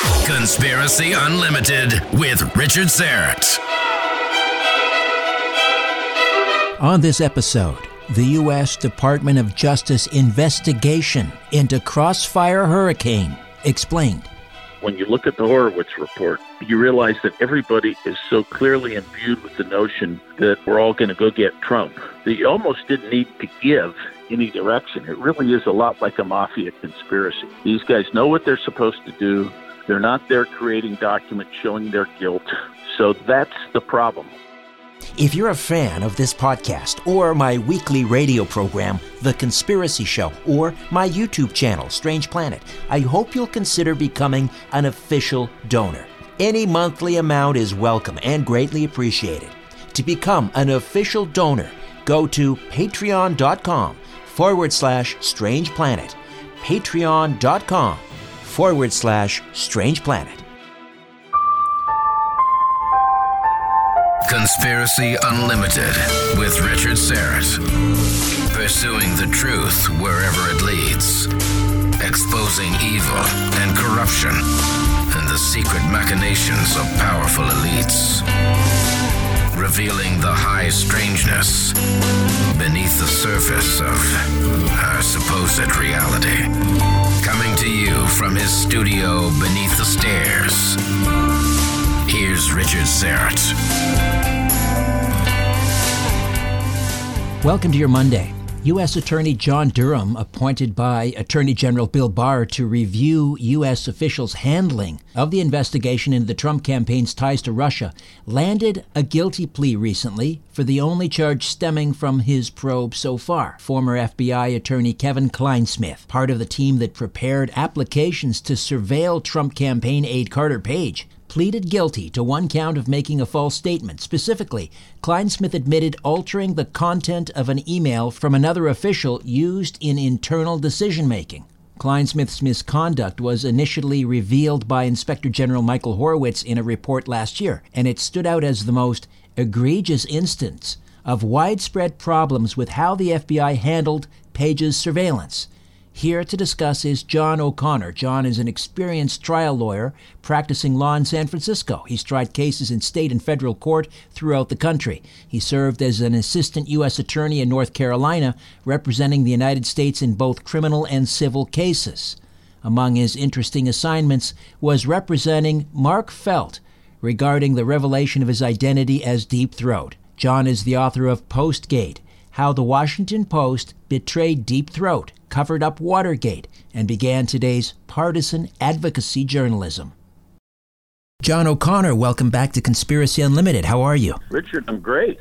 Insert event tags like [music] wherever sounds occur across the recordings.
Conspiracy Unlimited with Richard Syrett. On this episode, the U.S. Department of Justice investigation into Crossfire Hurricane explained. When you look at the Horowitz report, you realize that everybody is so clearly imbued with the notion that we're all going to go get Trump that you almost didn't need to give any direction. It really is a lot like a mafia conspiracy. These guys know what they're supposed to do. They're not there creating documents showing their guilt. So that's the problem. If you're a fan of this podcast or my weekly radio program, The Conspiracy Show, or my YouTube channel, Strange Planet, I hope you'll consider becoming an official donor. Any monthly amount is welcome and greatly appreciated. To become an official donor, go to patreon.com forward slash strange planet. Patreon.com forward slash strange planet. Conspiracy Unlimited with Richard Syrett. Pursuing the truth wherever it leads. Exposing evil and corruption and the secret machinations of powerful elites. Revealing the high strangeness beneath the surface of our supposed reality. Coming to you from his studio beneath the stairs. Here's Richard Syrett. Welcome to your Monday. U.S. Attorney John Durham, appointed by Attorney General Bill Barr to review U.S. officials' handling of the investigation into the Trump campaign's ties to Russia, landed a guilty plea recently for the only charge stemming from his probe so far. Former FBI Attorney Kevin Clinesmith, part of the team that prepared applications to surveil Trump campaign aide Carter Page, pleaded guilty to one count of making a false statement. Specifically, Clinesmith admitted altering the content of an email from another official used in internal decision making. Clinesmith's misconduct was initially revealed by Inspector General Michael Horowitz in a report last year, and it stood out as the most egregious instance of widespread problems with how the FBI handled Page's surveillance. Here to discuss is John O'Connor. John is an experienced trial lawyer practicing law in San Francisco. He's tried cases in state and federal court throughout the country. He served as an assistant U.S. attorney in North Carolina, representing the United States in both criminal and civil cases. Among his interesting assignments was representing Mark Felt regarding the revelation of his identity as Deep Throat. John is the author of Postgate How the Washington Post Betrayed Deep Throat covered up Watergate, and began today's partisan advocacy journalism. John O'Connor, welcome back to Conspiracy Unlimited. How are you? Richard, I'm great.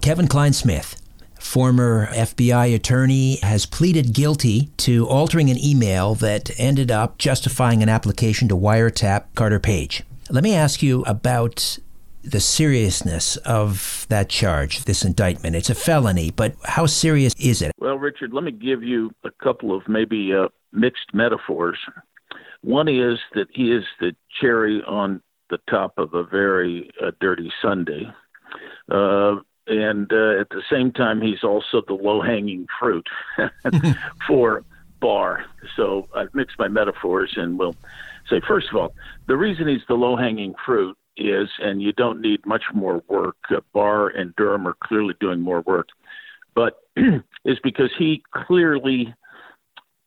Kevin Clinesmith, former FBI attorney, has pleaded guilty to altering an email that ended up justifying an application to wiretap Carter Page. Let me ask you about the seriousness of that charge, this indictment. It's a felony, but how serious is it? Well, Richard, let me give you a couple of maybe uh, mixed metaphors. One is that he is the cherry on the top of a very uh, dirty sundae. Uh, and uh, at the same time, he's also the low hanging fruit [laughs] for Barr. So I've mixed my metaphors and will say, first of all, the reason he's the low hanging fruit is, and you don't need much more work. Uh, Barr and Durham are clearly doing more work, but [clears throat] is because he clearly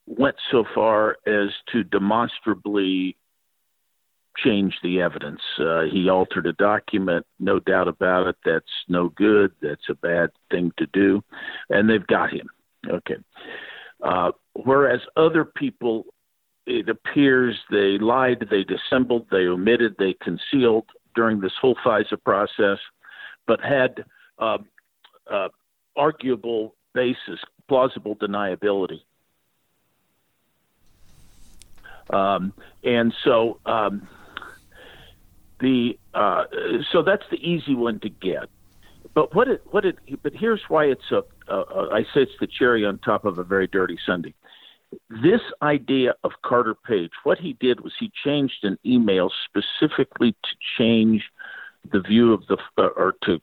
went so far as to demonstrably change the evidence. Uh, he altered a document, no doubt about it. That's no good. That's a bad thing to do, and they've got him. Okay. Uh, whereas other people it appears they lied, they dissembled, they omitted, they concealed during this whole FISA process, but had uh, uh, arguable basis, plausible deniability. Um, and so um, the uh, so that's the easy one to get. But what it what it but here's why it's a uh, say it's the cherry on top of a very dirty sundae. This idea of Carter Page, what he did was he changed an email specifically to change the view of the uh, or to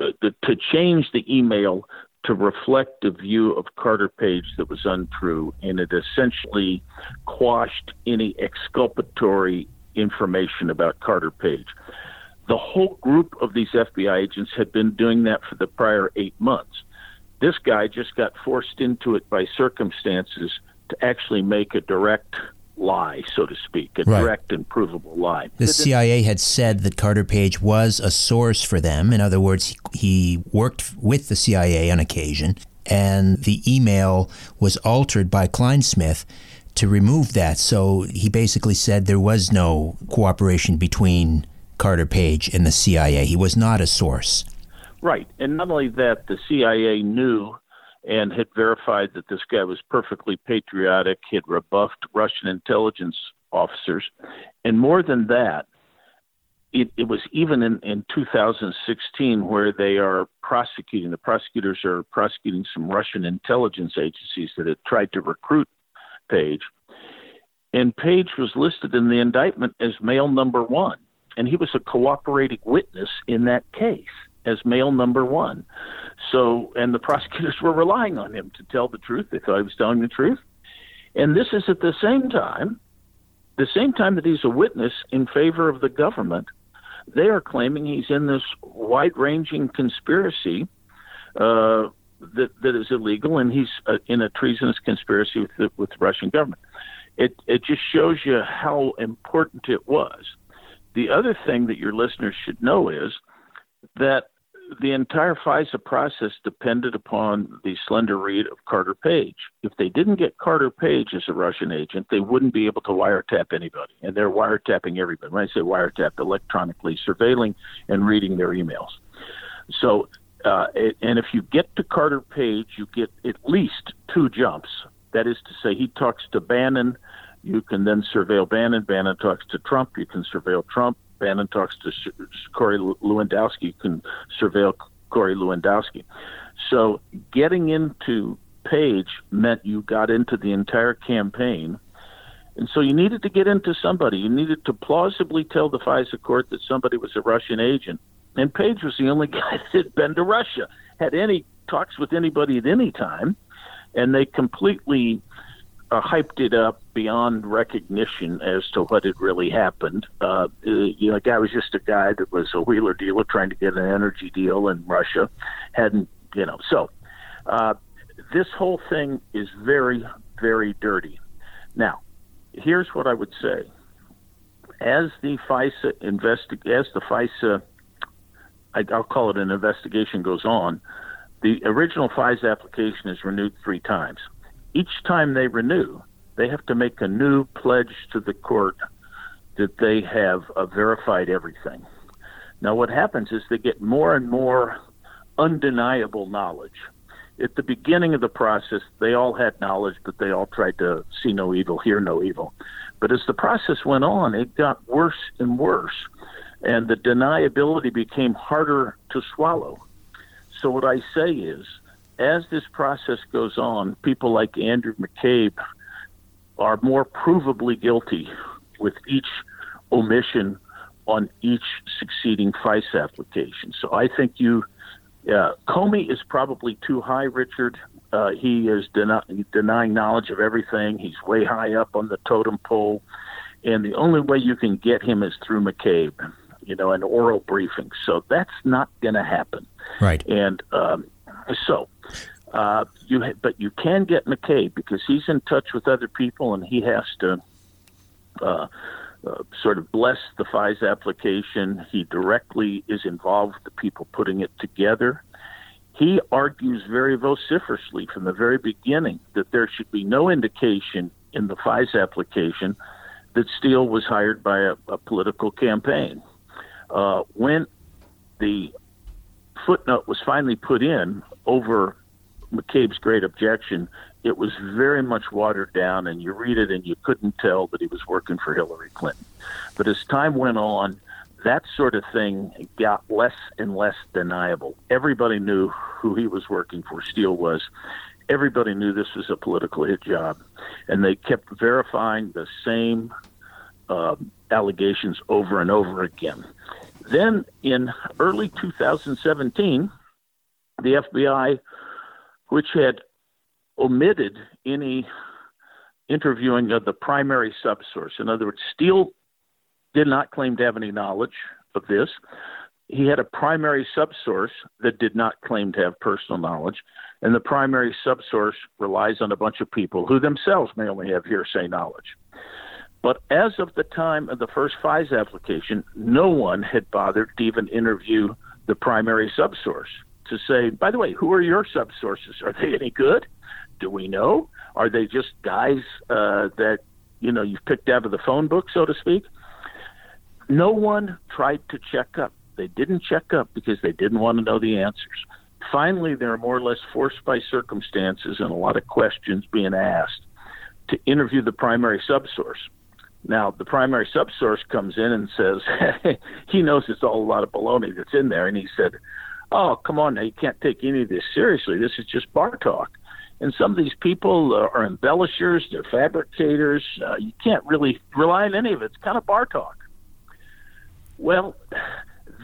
uh, to change the email to reflect a view of Carter Page that was untrue, and it essentially quashed any exculpatory information about Carter Page. The whole group of these FBI agents had been doing that for the prior eight months. This guy just got forced into it by circumstances to actually make a direct lie, so to speak, a right. direct and provable lie. The CIA had said that Carter Page was a source for them. In other words, he worked with the CIA on occasion, and the email was altered by Clinesmith to remove that. So he basically said there was no cooperation between Carter Page and the CIA. He was not a source. Right. And not only that, the CIA knew and had verified that this guy was perfectly patriotic, had rebuffed Russian intelligence officers. And more than that, it, it was even in, in 2016 where they are prosecuting, the prosecutors are prosecuting some Russian intelligence agencies that had tried to recruit Page. And Page was listed in the indictment as male number one, and he was a cooperating witness in that case as male number one. So, and the [laughs] prosecutors were relying on him to tell the truth. They thought he was telling the truth. And this is at the same time, the same time that he's a witness in favor of the government, they are claiming he's in this wide ranging conspiracy uh, that, that is illegal and he's uh, in a treasonous conspiracy with the, with the Russian government. It, it just shows you how important it was. The other thing that your listeners should know is that the entire FISA process depended upon the slender reed of Carter Page. If they didn't get Carter Page as a Russian agent, they wouldn't be able to wiretap anybody. And they're wiretapping everybody. When I say wiretap, electronically surveilling and reading their emails. So, uh, and if you get to Carter Page, you get at least two jumps. That is to say, he talks to Bannon. You can then surveil Bannon. Bannon talks to Trump. You can surveil Trump. Bannon talks to Corey Lewandowski, can surveil Corey Lewandowski. So getting into Page meant you got into the entire campaign. And so you needed to get into somebody. You needed to plausibly tell the FISA court that somebody was a Russian agent. And Page was the only [laughs] guy that had been to Russia, had any talks with anybody at any time. And they completely uh, hyped it up beyond recognition as to what had really happened. Uh, you know, guy was just a guy that was a wheeler dealer trying to get an energy deal in Russia. Hadn't, you know, so uh, this whole thing is very, very dirty. Now, here's what I would say. As the FISA investi- as the FISA, I, I'll call it an investigation goes on, the original FISA application is renewed three times each time they renew, they have to make a new pledge to the court that they have uh, verified everything. Now, what happens is they get more and more undeniable knowledge. At the beginning of the process, they all had knowledge, but they all tried to see no evil, hear no evil. But as the process went on, it got worse and worse, and the deniability became harder to swallow. So, what I say is as this process goes on, people like Andrew McCabe are more provably guilty with each omission on each succeeding FISA application. So I think you, uh, Comey is probably too high, Richard. Uh, he is deni- denying knowledge of everything. He's way high up on the totem pole. And the only way you can get him is through McCabe, you know, an oral briefing. So that's not going to happen. Right. And um, so uh, you, but you can get McCabe because he's in touch with other people and he has to uh, uh, sort of bless the FISA application. He directly is involved with the people putting it together. He argues very vociferously from the very beginning that there should be no indication in the FISA application that Steele was hired by a, a political campaign. Uh, when the footnote was finally put in over McCabe's great objection, it was very much watered down, and you read it and you couldn't tell that he was working for Hillary Clinton. But as time went on, that sort of thing got less and less deniable. Everybody knew who he was working for, Steele was. Everybody knew this was a political hit job. And they kept verifying the same uh, allegations over and over again. Then in early 2017, the FBI, which had omitted any interviewing of the primary subsource, in other words, Steele did not claim to have any knowledge of this. He had a primary subsource that did not claim to have personal knowledge, and the primary subsource relies on a bunch of people who themselves may only have hearsay knowledge. But as of the time of the first FISA application, no one had bothered to even interview the primary subsource to say, by the way, who are your subsources? Are they any good? Do we know? Are they just guys uh, that you know you've picked out of the phone book, so to speak? No one tried to check up. They didn't check up because they didn't want to know the answers. Finally, they're more or less forced by circumstances and a lot of questions being asked to interview the primary subsource. Now, the primary subsource comes in and says [laughs] he knows it's all a lot of baloney that's in there, and he said, "Oh, come on, now you can't take any of this seriously. This is just bar talk." And some of these people are embellishers, they're fabricators. Uh, you can't really rely on any of it. It's kind of bar talk. Well,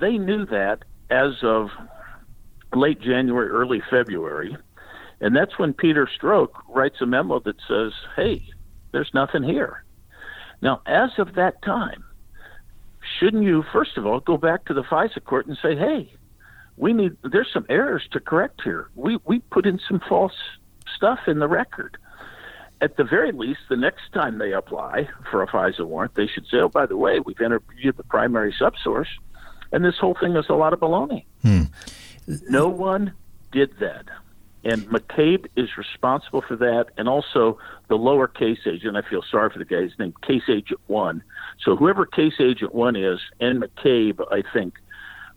they knew that as of late January, early February. And that's when Peter Strzok writes a memo that says, hey, there's nothing here. Now, as of that time, shouldn't you, first of all, go back to the FISA court and say, hey, we need, there's some errors to correct here. We, we put in some false stuff in the record. At the very least, the next time they apply for a FISA warrant, they should say, oh, by the way, we've interviewed the primary subsource, and this whole thing is a lot of baloney. Hmm. No one did that. And McCabe is responsible for that, and also the lower case agent. I feel sorry for the guy. His name Case Agent One. So whoever Case Agent One is, and McCabe, I think,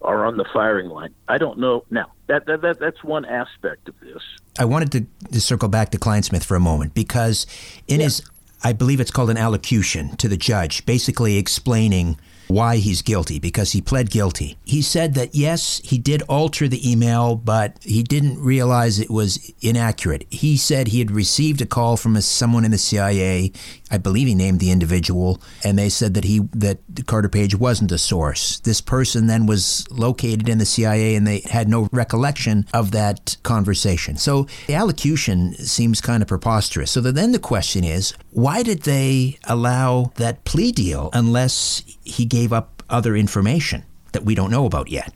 are on the firing line. I don't know. Now that, that, that that's one aspect of this. I wanted to, to circle back to Clinesmith for a moment because in yeah. his, I believe it's called an allocution to the judge, basically explaining why he's guilty because he pled guilty. He said that yes, he did alter the email, but he didn't realize it was inaccurate. He said he had received a call from a, someone in the CIA. I believe he named the individual, and they said that he that Carter Page wasn't a source. This person then was located in the CIA, and they had no recollection of that conversation. So the allocution seems kind of preposterous. So then the question is, why did they allow that plea deal unless he gave up other information that we don't know about yet?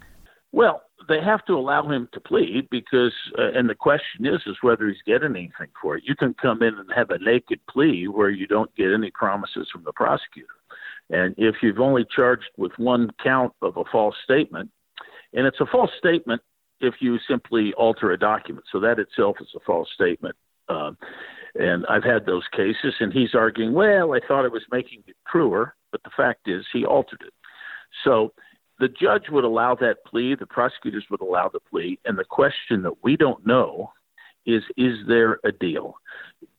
Well, they have to allow him to plead because, uh, and the question is, is whether he's getting anything for it. You can come in and have a naked plea where you don't get any promises from the prosecutor. And if you've only charged with one count of a false statement, and it's a false statement if you simply alter a document, so that itself is a false statement. Uh, and I've had those cases, and he's arguing, well, I thought I was making it truer, but the fact is he altered it. So the judge would allow that plea, the prosecutors would allow the plea, and the question that we don't know is is there a deal?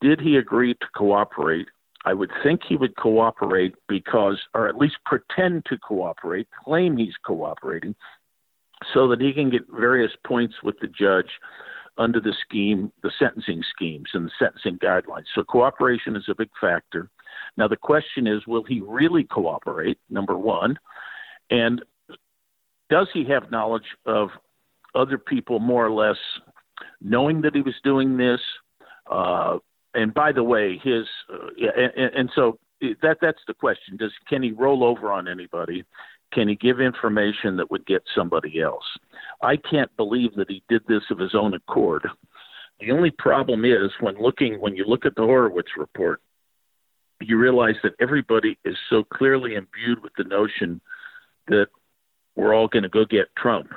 Did he agree to cooperate? I would think he would cooperate because, or at least pretend to cooperate, claim he's cooperating, so that he can get various points with the judge under the scheme, the sentencing schemes and the sentencing guidelines. So cooperation is a big factor. Now the question is, will he really cooperate? Number one, and does he have knowledge of other people more or less knowing that he was doing this? Uh, and by the way, his uh, and, and so that that's the question. Does can he roll over on anybody? Can he give information that would get somebody else? I can't believe that he did this of his own accord. The only problem is when looking when you look at the Horowitz report, you realize that everybody is so clearly imbued with the notion that we're all going to go get Trump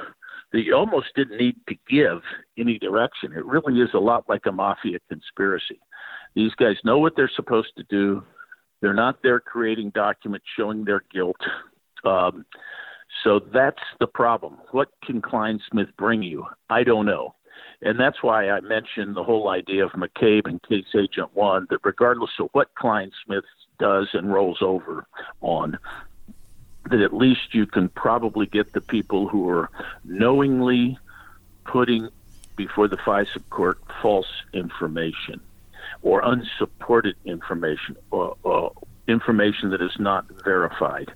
you almost didn't need to give any direction. It really is a lot like a mafia conspiracy. These guys know what they're supposed to do. They're not there creating documents showing their guilt. Um, so that's the problem. What can Klein Clinesmith bring you? I don't know. And that's why I mentioned the whole idea of McCabe and Case Agent One, that regardless of what Klein Clinesmith does and rolls over on, that at least you can probably get the people who are knowingly putting before the FISA court false information or unsupported information or, or information that is not verified.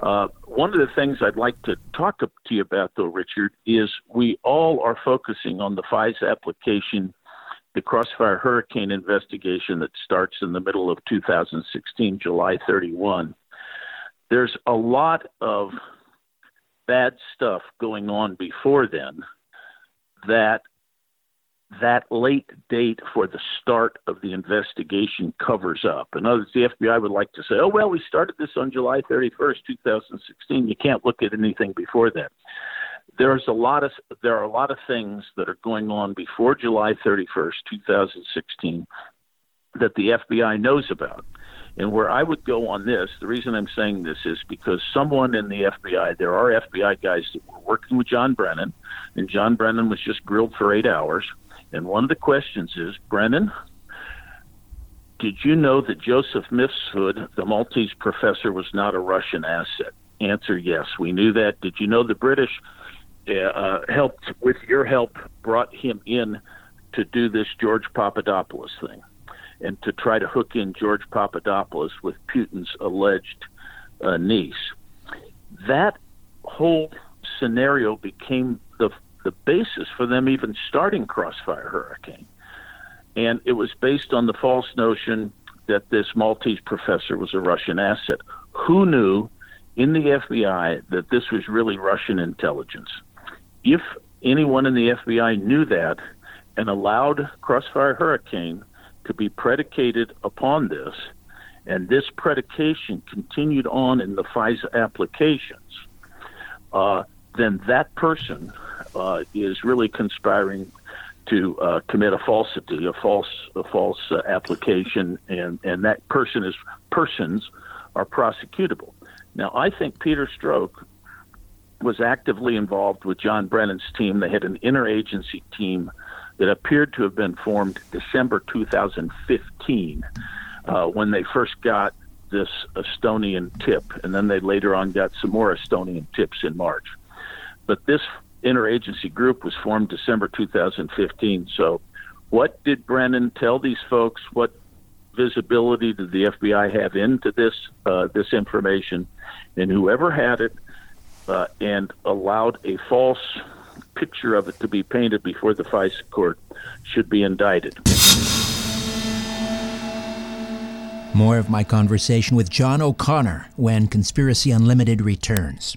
Uh, one of the things I'd like to talk to you about, though, Richard, is we all are focusing on the FISA application, the Crossfire Hurricane investigation that starts in the middle of 2016, July 31. There's a lot of bad stuff going on before then that that late date for the start of the investigation covers up. In other words, the FBI would like to say, oh, well, we started this on July 31st, 2016. You can't look at anything before that. There's a lot of there are a lot of things that are going on before July 31st, 2016 that the FBI knows about. And where I would go on this, the reason I'm saying this is because someone in the FBI, there are FBI guys that were working with John Brennan, and John Brennan was just grilled for eight hours and one of the questions is, Brennan, did you know that Joseph Mifsud, the Maltese professor, was not a Russian asset? Answer: Yes, we knew that. Did you know the British uh, uh, helped, with your help, brought him in to do this George Papadopoulos thing, and to try to hook in George Papadopoulos with Putin's alleged uh, niece? That whole scenario became the the basis for them even starting Crossfire Hurricane. And it was based on the false notion that this Maltese professor was a Russian asset. Who knew in the FBI that this was really Russian intelligence? If anyone in the FBI knew that and allowed Crossfire Hurricane to be predicated upon this, and this predication continued on in the FISA applications, uh, then that person uh, is really conspiring to uh, commit a falsity, a false, a false uh, application, and and that person is persons are prosecutable. Now, I think Peter Strzok was actively involved with John Brennan's team. They had an interagency team that appeared to have been formed December 2015 uh, when they first got this Estonian tip, and then they later on got some more Estonian tips in March. But this interagency group was formed December 2015. So, what did Brennan tell these folks? What visibility did the FBI have into this uh, this information? And whoever had it uh, and allowed a false picture of it to be painted before the FISA court should be indicted. More of my conversation with John O'Connor when Conspiracy Unlimited returns.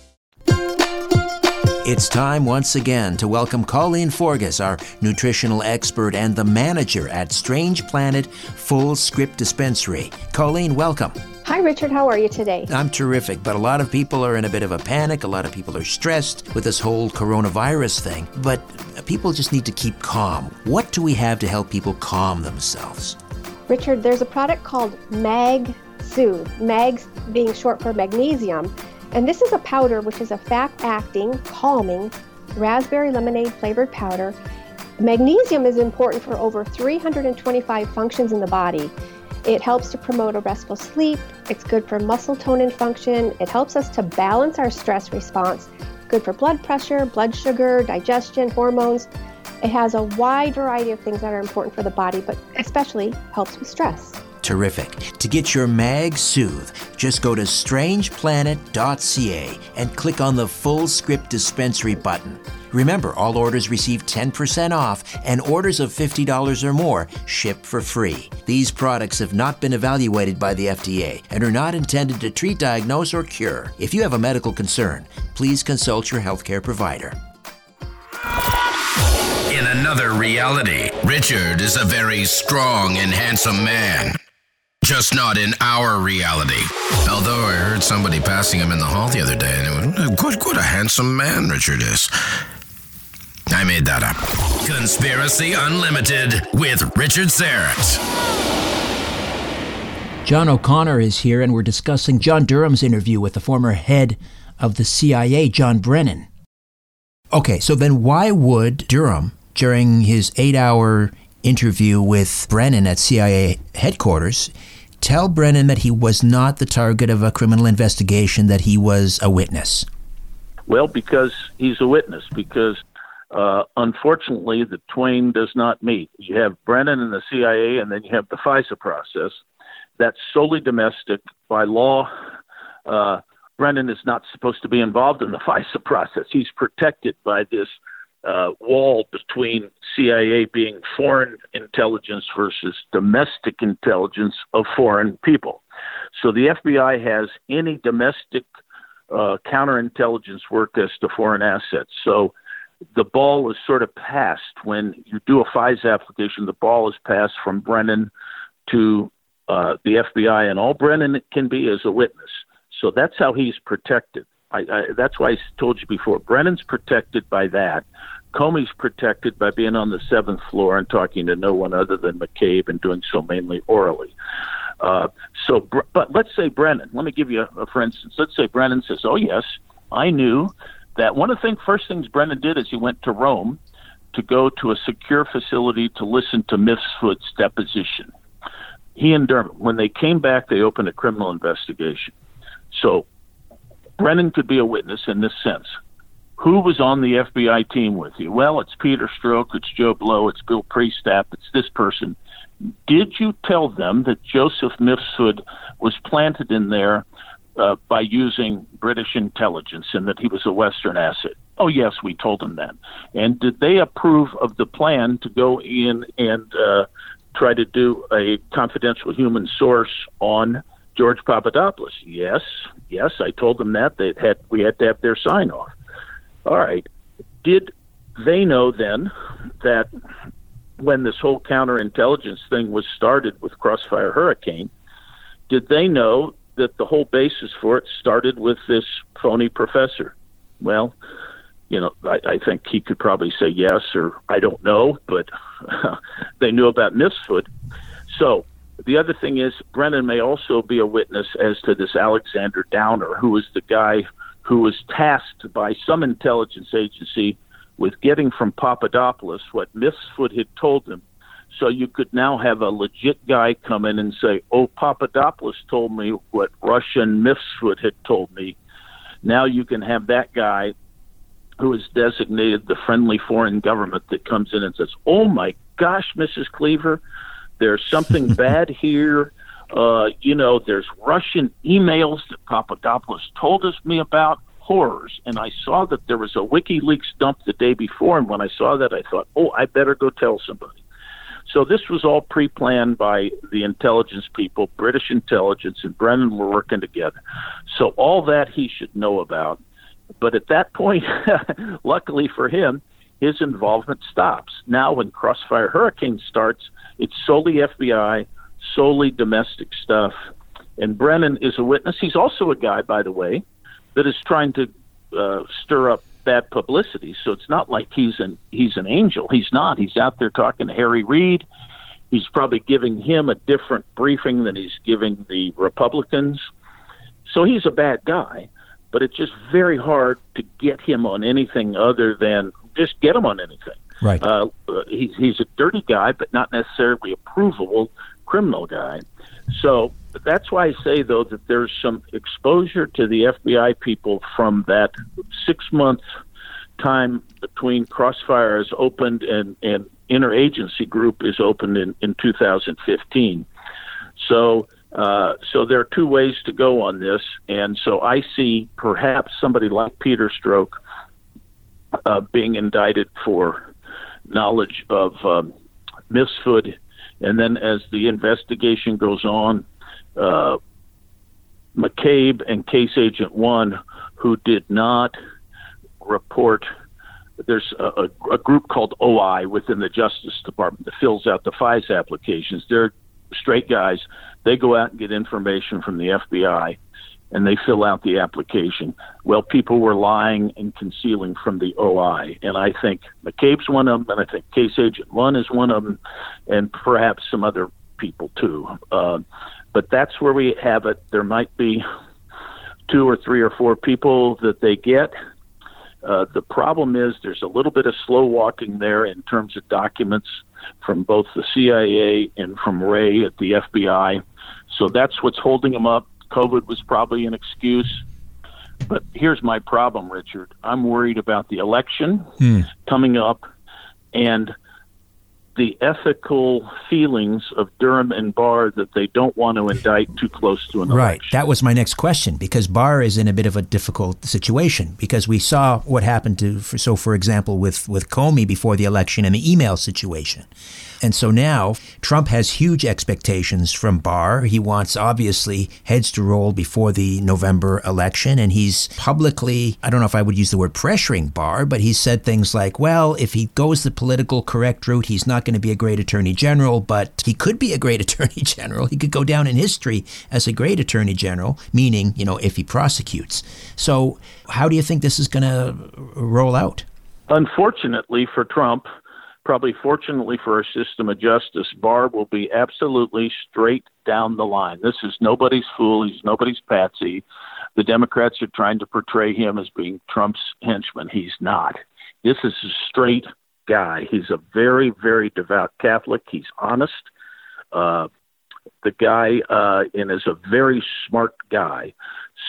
It's time once again to welcome Colleen Forgas, our nutritional expert and the manager at Strange Planet Full Script Dispensary. Colleen, welcome. Hi, Richard. How are you today? I'm terrific, but a lot of people are in a bit of a panic. A lot of people are stressed with this whole coronavirus thing, but people just need to keep calm. What do we have to help people calm themselves? Richard, there's a product called Mag Soothe, Mags being short for magnesium And this is a powder which is a fat acting, calming, raspberry lemonade flavored powder. Magnesium is important for over 325 functions in the body. It helps to promote a restful sleep. It's good for muscle tone and function. It helps us to balance our stress response. Good for blood pressure, blood sugar, digestion, hormones. It has a wide variety of things that are important for the body, but especially helps with stress. Terrific. To get your Mag Soothe, just go to strangeplanet.ca and click on the full script dispensary button. Remember, all orders receive 10% off, and orders of $50 or more ship for free. These products have not been evaluated by the FDA and are not intended to treat, diagnose, or cure. If you have a medical concern, please consult your healthcare provider. In another reality, Richard is a very strong and handsome man. Just not in our reality. Although I heard somebody passing him in the hall the other day, and it was, good, what a handsome man Richard is. I made that up. Conspiracy Unlimited with Richard Syrett. John O'Connor is here, and we're discussing John Durham's interview with the former head of the CIA, John Brennan. Okay, so then why would Durham, during his eight hour interview with Brennan at CIA headquarters, tell Brennan that he was not the target of a criminal investigation, that he was a witness? Well, because he's a witness, because uh, unfortunately, the twain does not meet. You have Brennan and the CIA, and then you have the FISA process. That's solely domestic. By law, uh, Brennan is not supposed to be involved in the [laughs] FISA process. He's protected by this uh, wall between CIA being foreign intelligence versus domestic intelligence of foreign people. So the FBI has any domestic uh, counterintelligence work as to foreign assets. So the ball is sort of passed when you do a FISA application. The ball is passed from Brennan to uh, the FBI, and all Brennan can be is a witness. So that's how he's protected. I, I, that's why I told you before. Brennan's protected by that. Comey's protected by being on the seventh floor and talking to no one other than McCabe and doing so mainly orally. Uh, so, but let's say Brennan. Let me give you a, a for instance. Let's say Brennan says, "Oh yes, I knew that one of the thing, first things Brennan did is he went to Rome to go to a secure facility to listen to Mifsud's deposition. He and Durham, when they came back, they opened a criminal investigation. So Brennan could be a witness in this sense. Who was on the FBI team with you? Well, it's Peter Strzok, it's Joe Blow, it's Bill Priestap, it's this person. Did you tell them that Joseph Mifsud was planted in there uh, by using British intelligence and that he was a Western asset. Oh, yes, we told them that. And did they approve of the plan to go in and uh, try to do a confidential human source on George Papadopoulos? Yes, yes, I told them that. They had we had to have their sign off. All right. Did they know then that when this whole counterintelligence thing was started with Crossfire Hurricane, did they know that the whole basis for it started with this phony professor. Well, you know, I, I think he could probably say yes or I don't know, but [laughs] they knew about Mifsud. So the other thing is, Brennan may also be a witness as to this Alexander Downer, who is the guy who was tasked by some intelligence agency with getting from Papadopoulos what Mifsud had told him so you could now have a legit guy come in and say, "Oh, Papadopoulos told me what Russian Mifsud had told me." Now you can have that guy who is designated the friendly foreign government that comes in and says, "Oh my gosh, Mrs. Cleaver, there's something [laughs] bad here." Uh, you know, there's Russian emails that Papadopoulos told us me about horrors. And I saw that there was a WikiLeaks dump the day before, and when I saw that, I thought, oh, I better go tell somebody. So this was all pre-planned by the intelligence people, British intelligence, and Brennan were working together. So all that he should know about. But at that point, [laughs] luckily for him, his involvement stops. Now, when Crossfire Hurricane starts, it's solely FBI, solely domestic stuff. And Brennan is a witness. He's also a guy, by the way, that is trying to uh, stir up bad publicity. So it's not like he's an he's an angel. He's not. He's out there talking to Harry Reid. He's probably giving him a different briefing than he's giving the Republicans. So he's a bad guy. but it's just very hard to get him on anything other than just get him on anything. Right. Uh, he's he's a dirty guy, but not necessarily a provable criminal guy. So that's why I say though that there's some exposure to the FBI people from that six month time between Crossfire is opened and and interagency group is opened in in 2015. So. Uh, so there are two ways to go on this, and so I see perhaps somebody like Peter Strzok uh, being indicted for knowledge of um, and then as the investigation goes on, uh, McCabe and Case Agent One, who did not report. There's a, a, group called OI within the Justice Department that fills out the FISA applications. They're straight guys. They go out and get information from the FBI and they fill out the application. Well, people were lying and concealing from the OI, and I think McCabe's one of them, and I think Case Agent One is one of them, and perhaps some other people too. Uh, but that's where we have it. There might be two or three or four people that they get. Uh, the problem is there's a little bit of slow walking there in terms of documents from both the CIA and from Wray at the FBI. So that's what's holding them up. COVID was probably an excuse. But here's my problem, Richard. I'm worried about the election hmm. coming up and the ethical feelings of Durham and Barr that they don't want to indict too close to an right. election. That was my next question because Barr is in a bit of a difficult situation because we saw what happened to, for, so for example, with with Comey before the election and the email situation. And so now Trump has huge expectations from Barr. He wants, obviously, heads to roll before the November election. And he's publicly, I don't know if I would use the word pressuring Barr, but he said things like, well, if he goes the political correct route, he's not going to be a great attorney general, but he could be a great [laughs] attorney general. He could go down in history as a great attorney general, meaning, you know, if he prosecutes. So, how do you think this is going to roll out? Unfortunately for Trump, probably fortunately for our system of justice, Barr will be absolutely straight down the line. This is nobody's fool. He's nobody's patsy. The Democrats are trying to portray him as being Trump's henchman. He's not. This is a straight guy. He's a very, very devout Catholic. He's honest. Uh, the guy uh, and is a very smart guy.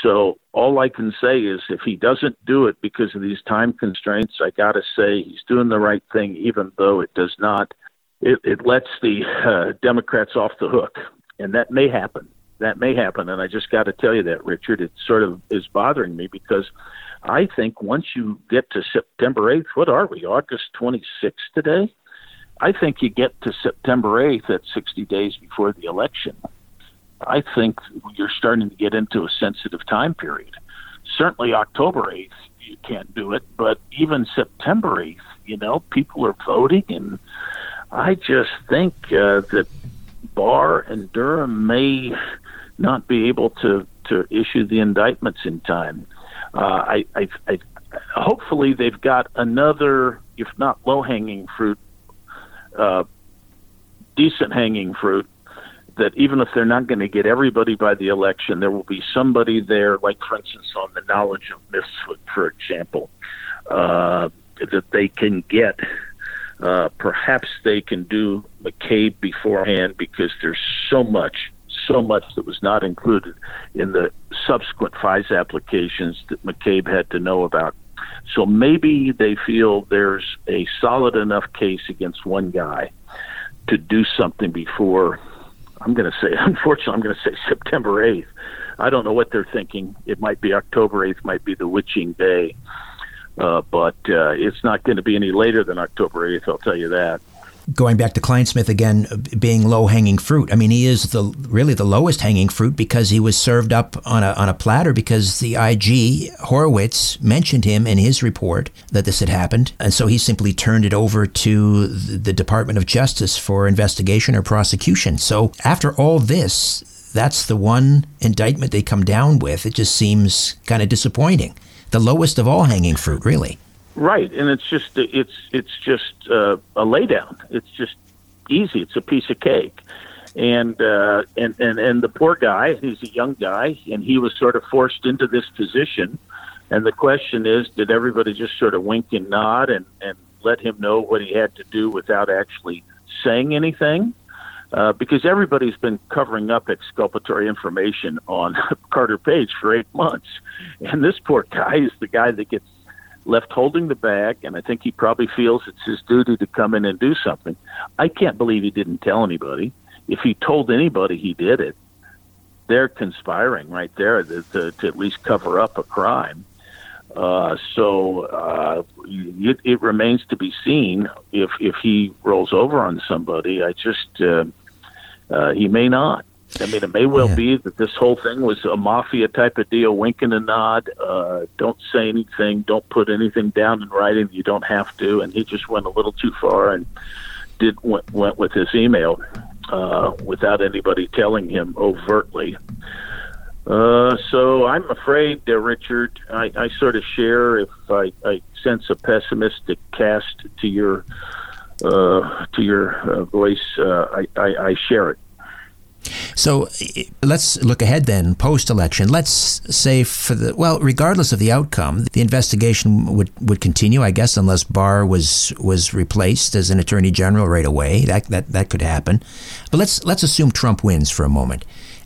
So all I can say is if he doesn't do it because of these time constraints, I got to say he's doing the right thing, even though it does not. It, it lets the uh, Democrats off the hook, and that may happen. That may happen, and I just got to tell you that, Richard. It sort of is bothering me because I think once you get to September 8th, what are we, August 26th today? I think you get to September 8th at 60 days before the election. I think you're starting to get into a sensitive time period. Certainly October 8th, you can't do it, but even September 8th, you know, people are voting, and I just think uh, that Barr and Durham may not be able to, to issue the indictments in time. Uh, I, I, I, hopefully they've got another, if not low hanging fruit, uh, decent hanging fruit that even if they're not going to get everybody by the election, there will be somebody there, like for instance on the knowledge of Mifsud, for example, uh, that they can get. Uh, perhaps they can do McCabe beforehand because there's so much, so much that was not included in the subsequent FISA applications that McCabe had to know about. So maybe they feel there's a solid enough case against one guy to do something before I'm going to say, [laughs] unfortunately, I'm going to say September 8th. I don't know what they're thinking. It might be October 8th, might be the witching day, uh, but uh, it's not going to be any later than October 8th. I'll tell you that going back to Clinesmith again, uh, being low hanging fruit. I mean, he is the really the lowest hanging fruit because he was served up on a on a platter because the IG Horowitz mentioned him in his report that this had happened, and so he simply turned it over to the Department of Justice for investigation or prosecution. So after all this, that's the one indictment they come down with. It just seems kind of disappointing. The lowest of all hanging fruit, really. Right, and it's just it's it's just uh, a laydown. It's just easy. It's a piece of cake, and uh, and and and the poor guy, he's a young guy, and he was sort of forced into this position. And the question is, did everybody just sort of wink and nod and and let him know what he had to do without actually saying anything? Uh, because everybody's been covering up exculpatory information on [laughs] Carter Page for eight months, and this poor guy is the guy that gets left holding the bag, and I think he probably feels it's his duty to come in and do something. I can't believe he didn't tell anybody if he told anybody he did it, they're conspiring right there to, to, to at least cover up a crime. Uh, so uh, it, it, remains to be seen if if he rolls over on somebody. I just uh, uh he may not. I mean, it may well yeah. be that this whole thing was a mafia type of deal, wink and a nod. Uh, don't say anything. Don't put anything down in writing. You don't have to. And he just went a little too far and did went, went with his email uh, without anybody telling him overtly. Uh, so I'm afraid, uh, Richard, I, I sort of share if I, I sense a pessimistic cast to your uh, to your uh, voice. Uh, I, I, I share it. So let's look ahead then, post election. Let's say for the well, regardless of the outcome, the investigation would, would continue, I guess, unless Barr was was replaced as an attorney general right away. That that that could happen. But let's let's assume Trump wins for a moment.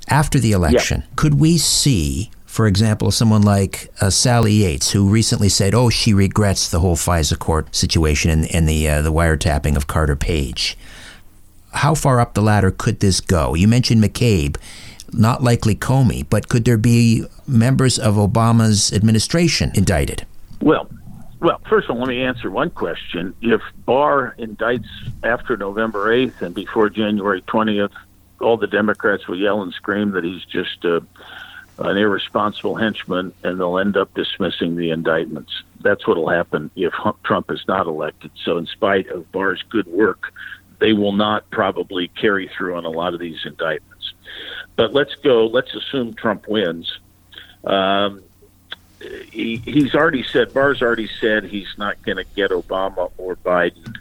After the election, yeah. could we see for example, someone like uh, Sally Yates, who recently said, "Oh, she regrets the whole FISA court situation and, and the uh, the wiretapping of Carter Page." How far up the ladder could this go? You mentioned McCabe, not likely Comey, but could there be members of Obama's administration indicted? Well, well, first of all, let me answer one question. If Barr indicts after November 8th and before January 20th, all the Democrats will yell and scream that he's just uh, an irresponsible henchman, and they'll end up dismissing the indictments. That's what will happen if Trump is not elected. So, in spite of Barr's good work, they will not probably carry through on a lot of these indictments. But let's go. Let's assume Trump wins. Um, he, he's already said. Barr's already said he's not going to get Obama or Biden,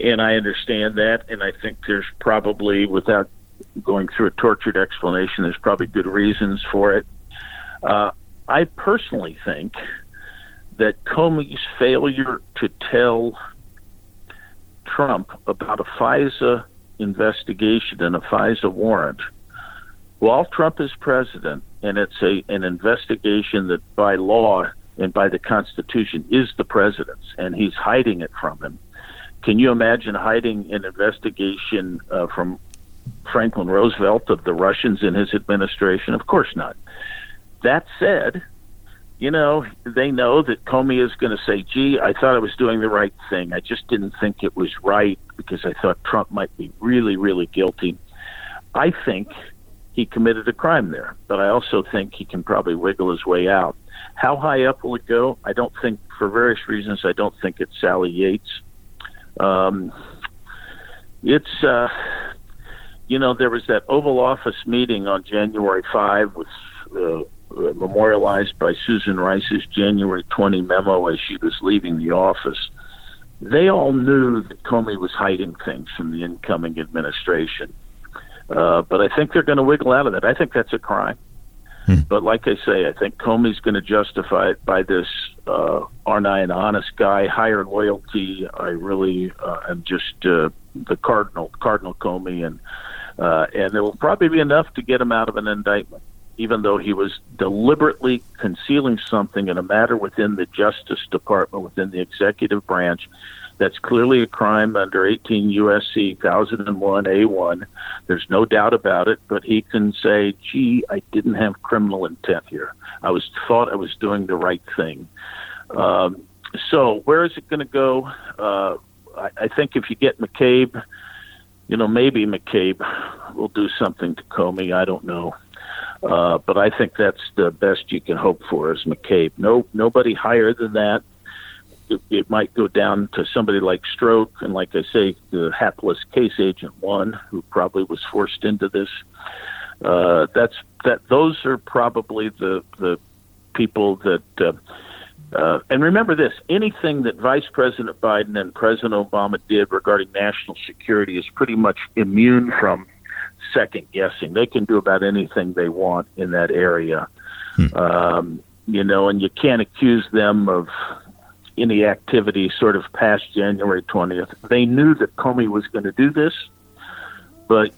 and I understand that. And I think there's probably, without going through a tortured explanation, there's probably good reasons for it. Uh, I personally think that Comey's failure to tell Trump about a FISA investigation and a FISA warrant, while Trump is president, and it's a an investigation that by law and by the Constitution is the president's, and he's hiding it from him. Can you imagine hiding an investigation uh, from Franklin Roosevelt of the Russians in his administration? Of course not. That said, you know, they know that Comey is going to say, gee, I thought I was doing the right thing. I just didn't think it was right because I thought Trump might be really, really guilty. I think he committed a crime there, but I also think he can probably wiggle his way out. How high up will it go? I don't think, for various reasons, I don't think it's Sally Yates. Um, it's, uh, you know, there was that Oval Office meeting on January 5 with uh, memorialized by Susan Rice's January 20 memo as she was leaving the office. They all knew that Comey was hiding things from the incoming administration. Uh, but I think they're going to wiggle out of that. I think that's a crime. Hmm. But like I say, I think Comey's going to justify it by this. Uh, aren't I an honest guy? Higher loyalty. I really uh, am just uh, the cardinal, Cardinal Comey, and uh, and it will probably be enough to get him out of an indictment even though he was deliberately concealing something in a matter within the Justice Department, within the executive branch, that's clearly a crime under 18 USC 1001 A1. There's no doubt about it, but he can say, gee, I didn't have criminal intent here. I was thought I was doing the right thing. Um, so where is it going to go? Uh, I, I think if you get McCabe, you know, maybe McCabe will do something to Comey. I don't know. Uh, but I think that's the best you can hope for is McCabe. No, nobody higher than that. It, it might go down to somebody like Strzok, and like I say, the hapless case agent one, who probably was forced into this. Uh, that's that. Those are probably the the people that. Uh, uh, and remember this: anything that Vice President Biden and President Obama did regarding national security is pretty much immune from second guessing. They can do about anything they want in that area. Hmm. Um, you know, and you can't accuse them of any activity sort of past January 20th. They knew that Comey was going to do this, but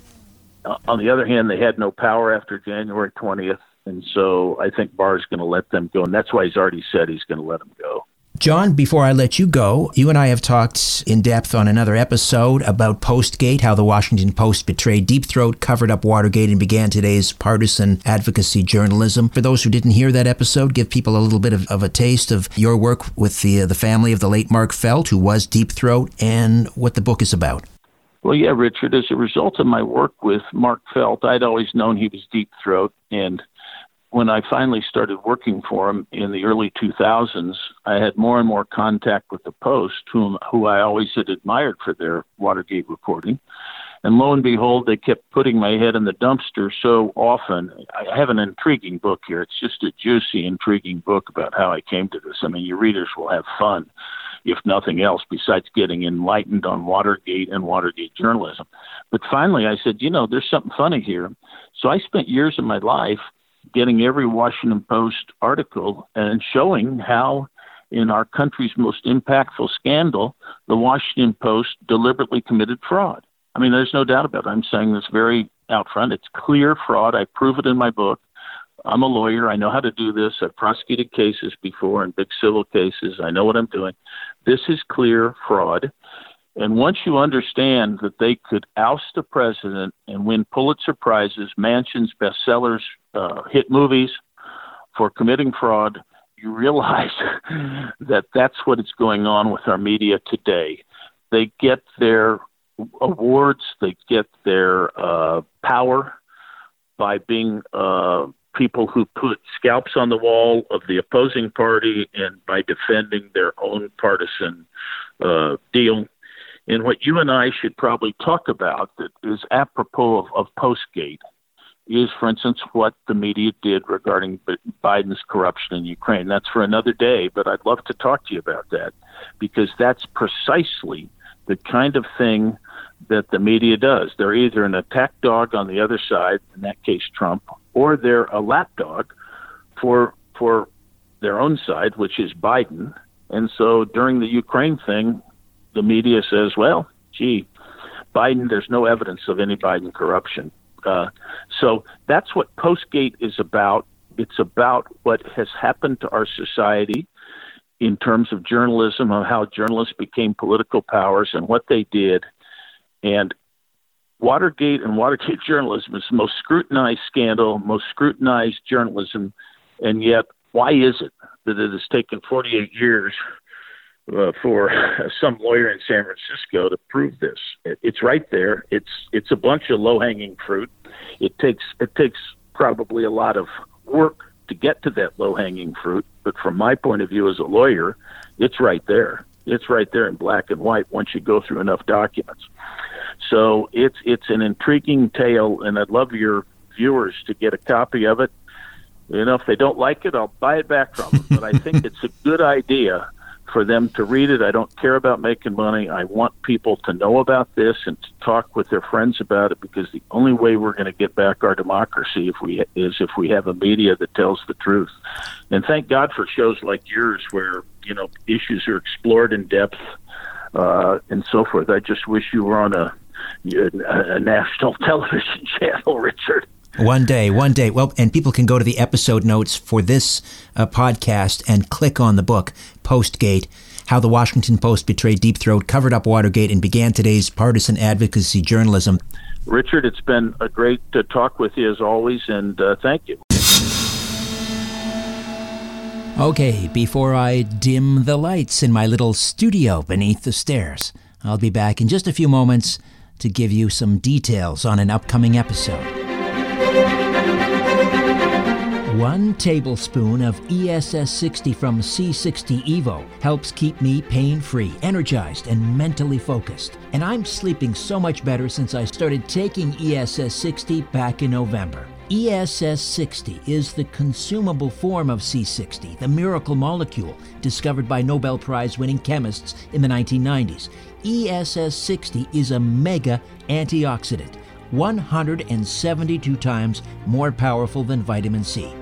uh, on the other hand, they had no power after January 20th. And so I think Barr is going to let them go. And that's why he's already said he's going to let them go. John, before I let you go, you and I have talked in depth on another episode about Postgate, how the Washington Post betrayed Deep Throat, covered up Watergate, and began today's partisan advocacy journalism. For those who didn't hear that episode, give people a little bit of, of a taste of your work with the, uh, the family of the late Mark Felt, who was Deep Throat, and what the book is about. Well, yeah, Richard, as a result of my work with Mark Felt, I'd always known he was Deep Throat, and when I finally started working for him in the early 2000s, I had more and more contact with the Post, whom who I always had admired for their Watergate reporting. And lo and behold, they kept putting my head in the dumpster so often. I have an intriguing book here. It's just a juicy, intriguing book about how I came to this. I mean, your readers will have fun, if nothing else, besides getting enlightened on Watergate and Watergate journalism. But finally, I said, you know, there's something funny here. So I spent years of my life getting every Washington Post article and showing how, in our country's most impactful scandal, the Washington Post deliberately committed fraud. I mean, there's no doubt about it. I'm saying this very out front. It's clear fraud. I prove it in my book. I'm a lawyer. I know how to do this. I've prosecuted cases before in big civil cases. I know what I'm doing. This is clear fraud. And once you understand that they could oust the president and win Pulitzer Prizes, mansions, bestsellers, uh, hit movies for committing fraud, you realize [laughs] that that's what is going on with our media today. They get their awards, they get their uh, power by being uh, people who put scalps on the wall of the opposing party and by defending their own partisan uh, deal and what you and I should probably talk about that is apropos of, of Postgate is, for instance, what the media did regarding Biden's corruption in Ukraine. That's for another day, but I'd love to talk to you about that because that's precisely the kind of thing that the media does. They're either an attack dog on the other side, in that case Trump, or they're a lapdog for for their own side, which is Biden. And so during the Ukraine thing, the media says, well, gee, Biden, there's no evidence of any Biden corruption. Uh, so that's what Postgate is about. It's about what has happened to our society in terms of journalism, of how journalists became political powers and what they did. And Watergate and Watergate [laughs] journalism is the most scrutinized scandal, most scrutinized journalism. And yet, why is it that it has taken 48 years uh, for [laughs] some lawyer in San Francisco to prove this. It, it's right there. It's it's a bunch of low hanging fruit. It takes it takes probably a lot of work to get to that low hanging fruit. But from my point of view as a lawyer, it's right there. It's right there in black and white once you go through enough documents. So it's it's an intriguing tale, and I'd love your viewers to get a copy of it. You know, if they don't like it, I'll buy it back from them. But I think [laughs] it's a good idea for them to read it. I don't care about making money. I want people to know about this and to talk with their friends about it because the only way we're going to get back our democracy if we is if we have a media that tells the truth. And thank God for shows like yours where you know issues are explored in depth uh, and so forth. I just wish you were on a a, a national [laughs] television channel, Richard. One day, one day. Well, and people can go to the episode notes for this uh, podcast and click on the book, Postgate How the Washington Post Betrayed Deep Throat, Covered Up Watergate, and Began Today's Partisan Advocacy Journalism. Richard, it's been a great to talk with you as always, and uh, thank you. Okay, before I dim the lights in my little studio beneath the stairs, I'll be back in just a few moments to give you some details on an upcoming episode. One tablespoon of ESS 60 from C60 Evo helps keep me pain free, energized, and mentally focused. And I'm sleeping so much better since I started taking ESS 60 back in November. ESS 60 is the consumable form of C60, the miracle molecule discovered by Nobel Prize winning chemists in the 1990s. ESS 60 is a mega antioxidant 172 times more powerful than vitamin C.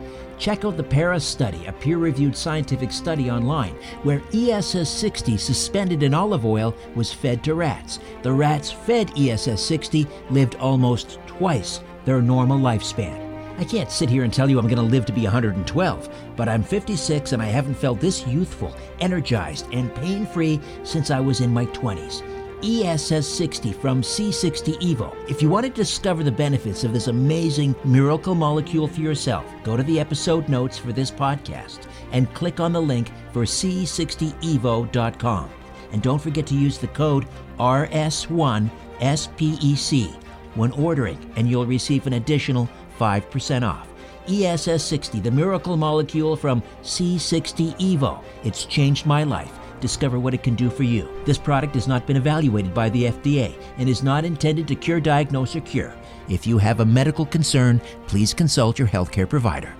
Check out the Paris study, a peer reviewed scientific study online, where ESS 60 suspended in olive oil was fed to rats. The rats fed ESS 60 lived almost twice their normal lifespan. I can't sit here and tell you I'm going to live to be 112, but I'm 56 and I haven't felt this youthful, energized, and pain free since I was in my 20s. ESS 60 from C60 Evo. If you want to discover the benefits of this amazing miracle molecule for yourself, go to the episode notes for this podcast and click on the link for C60Evo.com. And don't forget to use the code RS1SPEC when ordering, and you'll receive an additional 5% off. ESS 60, the miracle molecule from C60 Evo. It's changed my life. Discover what it can do for you. This product has not been evaluated by the FDA and is not intended to cure, diagnose, or cure. If you have a medical concern, please consult your healthcare provider.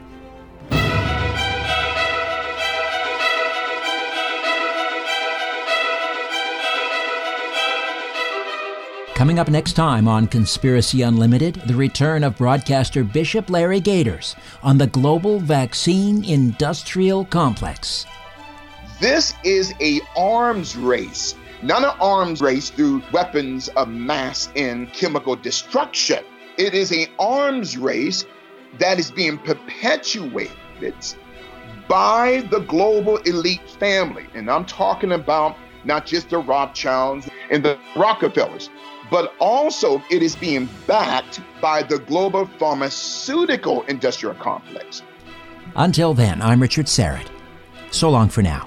Coming up next time on Conspiracy Unlimited, the return of broadcaster Bishop Larry Gaiters on the global vaccine industrial complex. This is a arms race, not an arms race through weapons of mass and chemical destruction. It is an arms race that is being perpetuated by the global elite family. And I'm talking about not just the Rothschilds and the Rockefellers, but also it is being backed by the global pharmaceutical industrial complex. Until then, I'm Richard Syrett. So long for now.